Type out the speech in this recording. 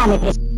parámetros.